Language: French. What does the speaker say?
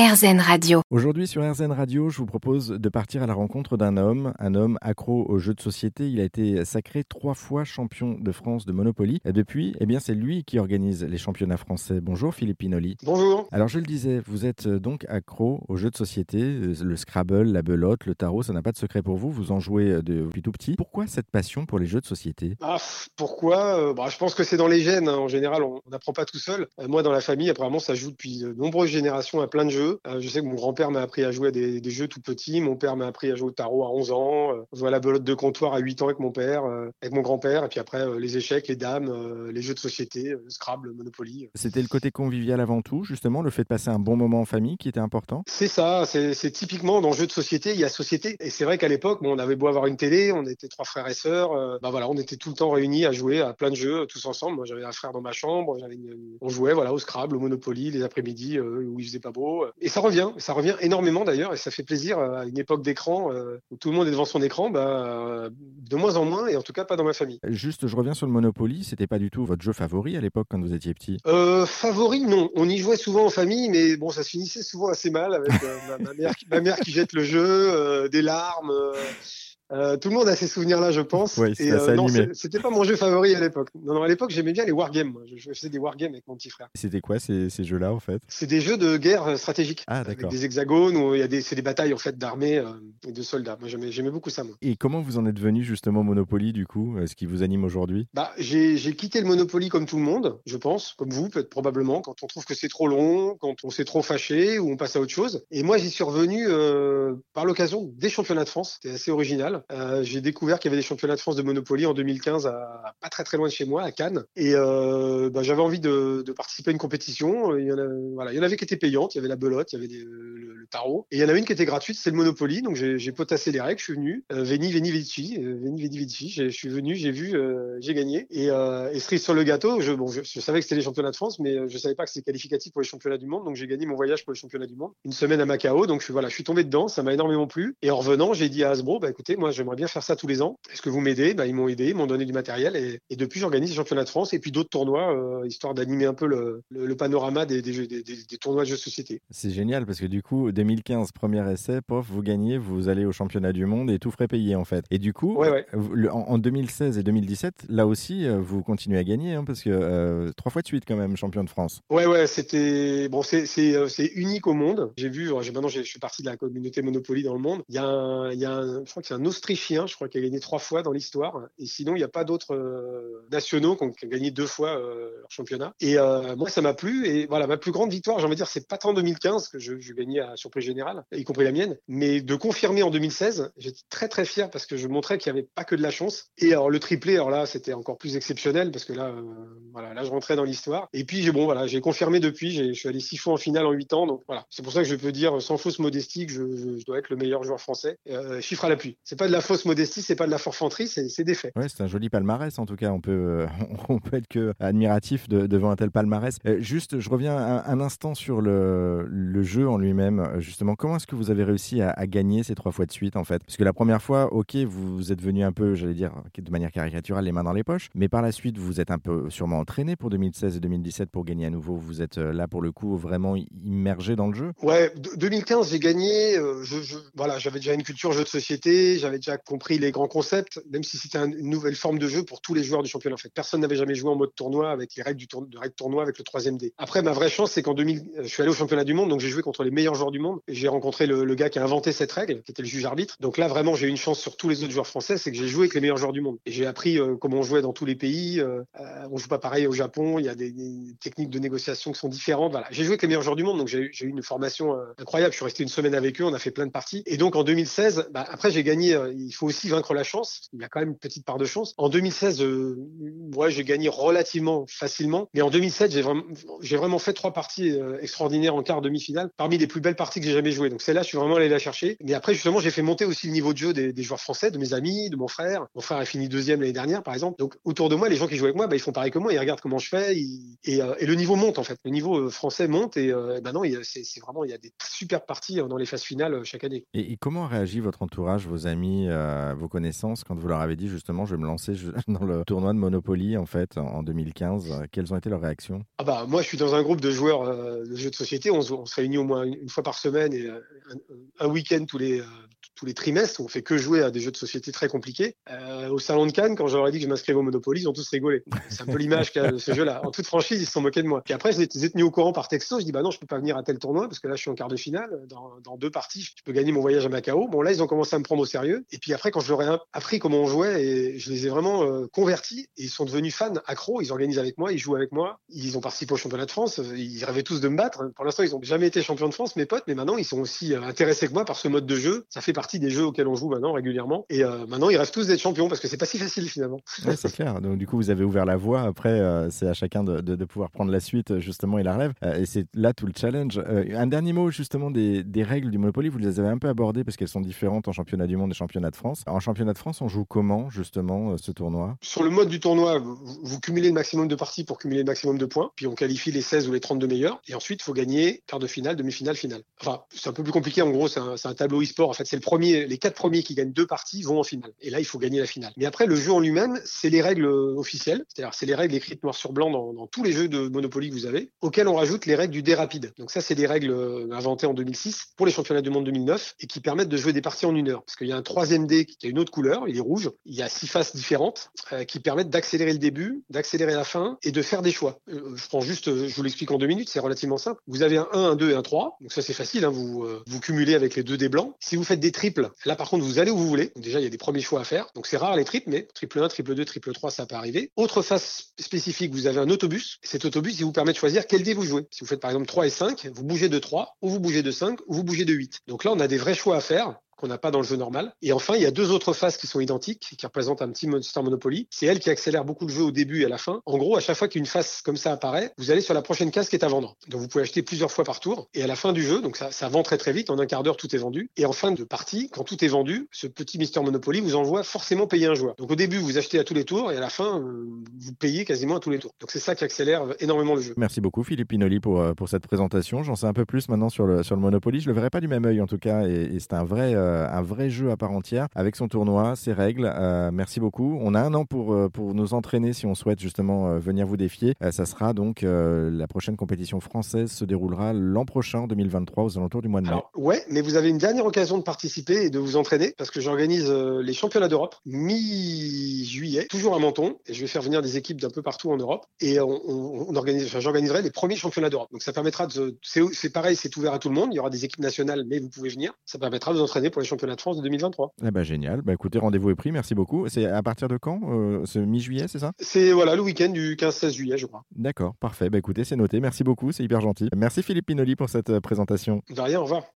RZN Radio. Aujourd'hui sur RZN Radio, je vous propose de partir à la rencontre d'un homme, un homme accro aux jeux de société. Il a été sacré trois fois champion de France de Monopoly. Et depuis, eh bien, c'est lui qui organise les championnats français. Bonjour Philippe Pinoli. Bonjour. Alors je le disais, vous êtes donc accro aux jeux de société, le Scrabble, la belote, le tarot, ça n'a pas de secret pour vous. Vous en jouez depuis tout petit. Pourquoi cette passion pour les jeux de société? Ah, Pourquoi? Euh, bah, Je pense que c'est dans les gènes. Hein. En général, on n'apprend pas tout seul. Euh, moi, dans la famille, apparemment, ça joue depuis de nombreuses générations à plein de jeux. Euh, je sais que mon grand-père m'a appris à jouer à des, jeux tout petits. Mon père m'a appris à jouer au tarot à 11 ans. Euh, jouer à la belote de comptoir à 8 ans avec mon père, euh, avec mon grand-père. Et puis après, les échecs, les dames, les jeux de société, Scrabble, Monopoly. C'était le côté convivial avant tout, justement, le fait de passer un bon moment en famille qui était important? C'est ça. C'est typiquement dans le jeu de société, il y a société. Et c'est vrai qu'à l'époque, bon, on avait beau avoir une télé, on était trois frères et sœurs. bah voilà, on était tout le temps réunis à jouer à plein de jeux tous ensemble. Moi, j'avais un frère dans ma chambre. on jouait voilà, au Scrabble, au Monopoly, les après-midi où il faisait pas beau. Et ça revient, ça revient énormément d'ailleurs, et ça fait plaisir euh, à une époque d'écran euh, où tout le monde est devant son écran, bah, de moins en moins, et en tout cas pas dans ma famille. Juste, je reviens sur le Monopoly, c'était pas du tout votre jeu favori à l'époque quand vous étiez petit? Euh, Favori, non. On y jouait souvent en famille, mais bon, ça se finissait souvent assez mal avec ma, mère, ma, mère, qui jette le jeu, des larmes. Euh, tout le monde a ces souvenirs-là, je pense. Oui, et euh, non, c'était pas mon jeu favori à l'époque. Non, non, à l'époque, j'aimais bien les wargames. Je, je faisais des wargames avec mon petit frère. C'était quoi ces, ces jeux-là, en fait? C'est des jeux de guerre euh, stratégique. Ah, avec des hexagones où il y a des, c'est des batailles en fait d'armées euh, et de soldats. Moi, j'aimais, j'aimais beaucoup ça. Moi. Et comment vous en êtes venu justement Monopoly, du coup? Ce qui vous anime aujourd'hui? Bah, j'ai, j'ai quitté le Monopoly comme tout le monde, je pense, comme vous, peut-être probablement, quand on trouve que c'est trop long, quand on s'est trop fâché ou on passe à autre chose. Et moi, j'y suis revenu par l'occasion des championnats de France. C'était assez original. J'ai découvert découvert qu'il y avait des championnats de France de Monopoly en 2015 à, pas très très loin de chez moi, à Cannes. Et euh, bah, j'avais envie de, de, participer à une compétition. Il y, en a, voilà, il y en avait qui étaient payantes, il y avait la belote, il y avait des, le, le, tarot. Et il y en avait une qui était gratuite, c'est le Monopoly. Donc j'ai potassé les règles, je suis venu. Euh, Veni, Veni, Vici. Euh, Veni, Veni, Vici. Je suis venu, j'ai vu, euh, j'ai gagné. Et, euh, et cerise sur le gâteau, je, bon, je, je savais que c'était les championnats de France, mais je savais pas que c'était qualificatif pour les championnats du monde. Donc j'ai gagné mon voyage pour les championnats du monde. Une semaine à Macao. Donc je, voilà, je suis tombé dedans, ça m'a énormément plu. Et en revenant, j'ai dit à Hasbro, bah écoutez, moi j'aimerais bien faire ça tous les ans. Est-ce que vous bah, ils m'ont aidé, ils m'ont donné du matériel et, depuis j'organise les championnats de France et puis d'autres tournois euh, histoire d'animer un peu le, le, panorama des, des, des, des, tournois de jeux de société. C'est génial parce que du coup 2015 premier essai, pof, vous gagnez, vous allez au championnat du monde et tout frais payé en fait. Et du coup En, 2016 et 2017, là aussi euh, vous continuez à gagner hein, parce que euh, trois fois de suite quand même champion de France. Ouais ouais, c'était bon, c'est unique au monde. J'ai vu, maintenant je suis parti de la communauté Monopoly dans le monde. Il y a un, il y a un, je crois que c'est un Autrichien, je crois qui a gagné trois fois dans l'histoire. Et sinon, il n'y a pas d'autres euh, nationaux qui ont, gagné deux fois euh, leur championnat. Et euh, moi, ça m'a plu. Et voilà, ma plus grande victoire, j'ai envie de dire, c'est pas tant en 2015 que je, gagnais à surprise générale, y compris la mienne, mais de confirmer en 2016. J'étais très très fier parce que je montrais qu'il n'y avait pas que de la chance. Et alors le triplé, alors là, c'était encore plus exceptionnel parce que là, voilà, là, je rentrais dans l'histoire. Et puis j'ai bon, voilà, j'ai confirmé depuis. Je suis allé six fois en finale en huit ans. Donc voilà, c'est pour ça que je peux dire sans fausse modestie que je, je, dois être le meilleur joueur français. chiffre à l'appui. C'est pas de la fausse modestie, c'est pas de la forfanterie, c'est des faits. Ouais, c'est un joli palmarès en tout cas. On peut, euh, on peut être que admiratif devant un tel palmarès. Euh, juste, je reviens un, instant sur le, le, jeu en lui-même. Justement, comment est-ce que vous avez réussi à, gagner ces trois fois de suite en fait? Parce que la première fois, ok, vous êtes venu un peu, j'allais dire, de manière caricaturale, les mains dans les poches. Mais par la suite, vous êtes un peu sûrement entraîné pour 2016 et 2017 pour gagner à nouveau. Vous êtes euh, là pour le coup vraiment immergé dans le jeu? Ouais, 2015, j'ai gagné. je, voilà, j'avais déjà une culture jeu de société. J'avais déjà compris les grands concepts, même si c'était une nouvelle forme de jeu pour tous les joueurs du championnat. En fait, personne n'avait jamais joué en mode tournoi avec les règles du tournoi, de tournoi avec le troisième dé. Après, ma vraie chance, c'est qu'en 2000, je suis allé au championnat du monde, donc j'ai joué contre les meilleurs joueurs du monde j'ai rencontré le, gars qui a inventé cette règle, qui était le juge arbitre. Donc là, vraiment, j'ai eu une chance sur tous les autres joueurs français, c'est que j'ai joué avec les meilleurs joueurs du monde j'ai appris euh, comment on jouait dans tous les pays. Euh, euh, on joue pas pareil au Japon, il y a des, techniques de négociation qui sont différentes. Voilà, j'ai joué avec les meilleurs joueurs du monde, donc j'ai eu une formation euh, incroyable. Je suis resté une semaine avec eux, on a fait plein de parties. Et donc en 2016, bah, après j'ai gagné. Il faut aussi vaincre la chance. Il y a quand même une petite part de chance. En 2016, euh, j'ai gagné relativement facilement. Mais en 2007, j'ai vraiment, fait trois parties euh, extraordinaires en quart demi-finale. Parmi les plus belles parties que j'ai jamais jouées. Donc celle-là, je suis vraiment allé la chercher. Mais après, justement, j'ai fait monter aussi le niveau de jeu des, joueurs français, de mes amis, de mon frère. Mon frère a fini deuxième l'année dernière, par exemple. Donc autour de moi, les gens qui jouent avec moi, bah, ils font pareil que moi. Ils regardent comment je fais. Euh, et, le niveau monte en fait. Le niveau euh, français monte et c'est vraiment il y a des superbes parties dans les phases finales chaque année. Et comment réagit votre entourage, vos amis, vos connaissances quand vous leur avez dit justement, je vais me lancer dans le tournoi de Monopoly en fait en 2015 Quelles ont été leurs réactions? Ah bah moi, je suis dans un groupe de joueurs de jeux de société. On, se réunit au moins une, fois par semaine et un, week-end tous les tous les trimestres. On fait que jouer à des jeux de société très compliqués. Euh, au salon de Cannes, quand je leur ai dit que je m'inscrivais au Monopoly, ils ont tous rigolé. C'est un peu l'image qu'a ce jeu-là. En toute franchise, ils se sont moqués de moi. Puis après, je les ai tenus au courant par texto. Je dis bah non, je peux pas venir à tel tournoi parce que là, je suis en quart de finale. Dans deux parties, je peux gagner mon voyage à Macao. Bon là, ils ont commencé à me prendre au sérieux. Et puis après, quand je leur ai appris comment on jouait, et je les ai vraiment euh, convertis. Ils sont devenus fans, accros. Ils organisent avec moi, ils jouent avec moi. Ils ont participé au championnat de France. Ils rêvaient tous de me battre. Pour l'instant, ils ont jamais été champions de France, mes potes. Mais maintenant, ils sont aussi euh, intéressés que moi par ce mode de jeu. Ça fait partie des jeux auxquels on joue maintenant régulièrement. Et euh, maintenant, ils rêvent tous d'être champions parce que c'est pas si facile finalement. Ouais, c'est clair. Donc, du coup, vous avez ouvert la voie. Après, euh, c'est à chacun de, pouvoir prendre la suite, justement, et la relève. Euh, et c'est là tout le challenge. Euh, un dernier mot, justement, des, des, règles du Monopoly. Vous les avez un peu abordées parce qu'elles sont différentes en championnat du monde et championnat de France. En championnat de France, on joue comment, justement, ce tournoi? Sur le mode du tournoi, vous, cumulez le maximum de parties pour cumuler le maximum de points. Puis on qualifie les 16 ou les 32 meilleurs. Et ensuite, il faut gagner quart de finale, demi-finale, finale. Enfin, c'est un peu plus compliqué. En gros, c'est un, tableau e-sport. En fait, c'est le premier, les quatre premiers qui gagnent deux parties vont en finale. Et là, il faut gagner la finale. Mais après, le jeu en lui-même, c'est les règles officielles, c'est-à-dire c'est les règles écrites noir sur blanc dans, tous les jeux de Monopoly que vous avez, auxquelles on rajoute les règles du dé rapide. Donc ça, c'est des règles euh, inventées en 2006 pour les championnats du monde 2009 et qui permettent de jouer des parties en une heure. Parce qu'il y a un troisième dé qui a une autre couleur, il est rouge. Il y a six faces différentes euh, qui permettent d'accélérer le début, d'accélérer la fin et de faire des choix. Euh, je prends juste, je vous l'explique en deux minutes, c'est relativement simple. Vous avez un 1, un 2 et un 3. Donc ça, c'est facile, hein, vous, euh, vous cumulez avec les deux dés blancs. Si vous faites des triples, là par contre, vous allez où vous voulez. Déjà, il y a des premiers choix à faire. Donc c'est rare les triples, mais triple 1, triple 2, triple 3, ça peut arriver. Autre face spécifique, vous avez un autobus. Cet autobus, il vous permet de choisir quel dé vous jouez. Si vous faites par exemple 3 et 5, vous bougez de 3, ou vous bougez de 5, ou vous bougez de 8. Donc là, on a des vrais choix à faire qu'on n'a pas dans le jeu normal. Et enfin, il y a deux autres phases qui sont identiques, qui représentent un petit Monster Monopoly. C'est elle qui accélère beaucoup le jeu au début et à la fin. En gros, à chaque fois qu'une phase comme ça apparaît, vous allez sur la prochaine case qui est à vendre. Donc vous pouvez acheter plusieurs fois par tour. Et à la fin du jeu, donc ça, vend très très vite, en un quart d'heure tout est vendu. Et en fin de partie, quand tout est vendu, ce petit Mister Monopoly vous envoie forcément payer un joueur. Donc au début, vous achetez à tous les tours et à la fin, euh, vous payez quasiment à tous les tours. Donc c'est ça qui accélère énormément le jeu. Merci beaucoup Philippe Pinoli pour, euh, pour cette présentation. J'en sais un peu plus maintenant sur le, sur le Monopoly. Je le verrai pas du même œil en tout cas. Et, et c'est un vrai, euh, un vrai jeu à part entière avec son tournoi, ses règles. Euh, merci beaucoup. On a un an pour, euh, pour nous entraîner si on souhaite justement euh, venir vous défier. ça sera donc la prochaine compétition française se déroulera l'an prochain, 2023, aux alentours du mois de mai. Alors, ouais, mais vous avez une dernière occasion de participer et de vous entraîner parce que j'organise les championnats d'Europe mi-juillet, toujours à Menton, et je vais faire venir des équipes d'un peu partout en Europe et on organise, enfin, j'organiserai les premiers championnats d'Europe. Donc ça permettra de, c'est pareil, c'est ouvert à tout le monde. Il y aura des équipes nationales, mais vous pouvez venir. Ça permettra de vous entraîner pour les championnats de France de 2023. Eh ben, génial. Bah, écoutez, rendez-vous est pris. Merci beaucoup. C'est à partir de quand euh, Ce mi-juillet, c'est ça? C'est voilà, le week-end du 15-16 juillet, je crois. D'accord, parfait. Bah, écoutez, c'est noté. Merci beaucoup. C'est hyper gentil. Merci Philippe Pinoli pour cette euh, présentation. De rien, au revoir.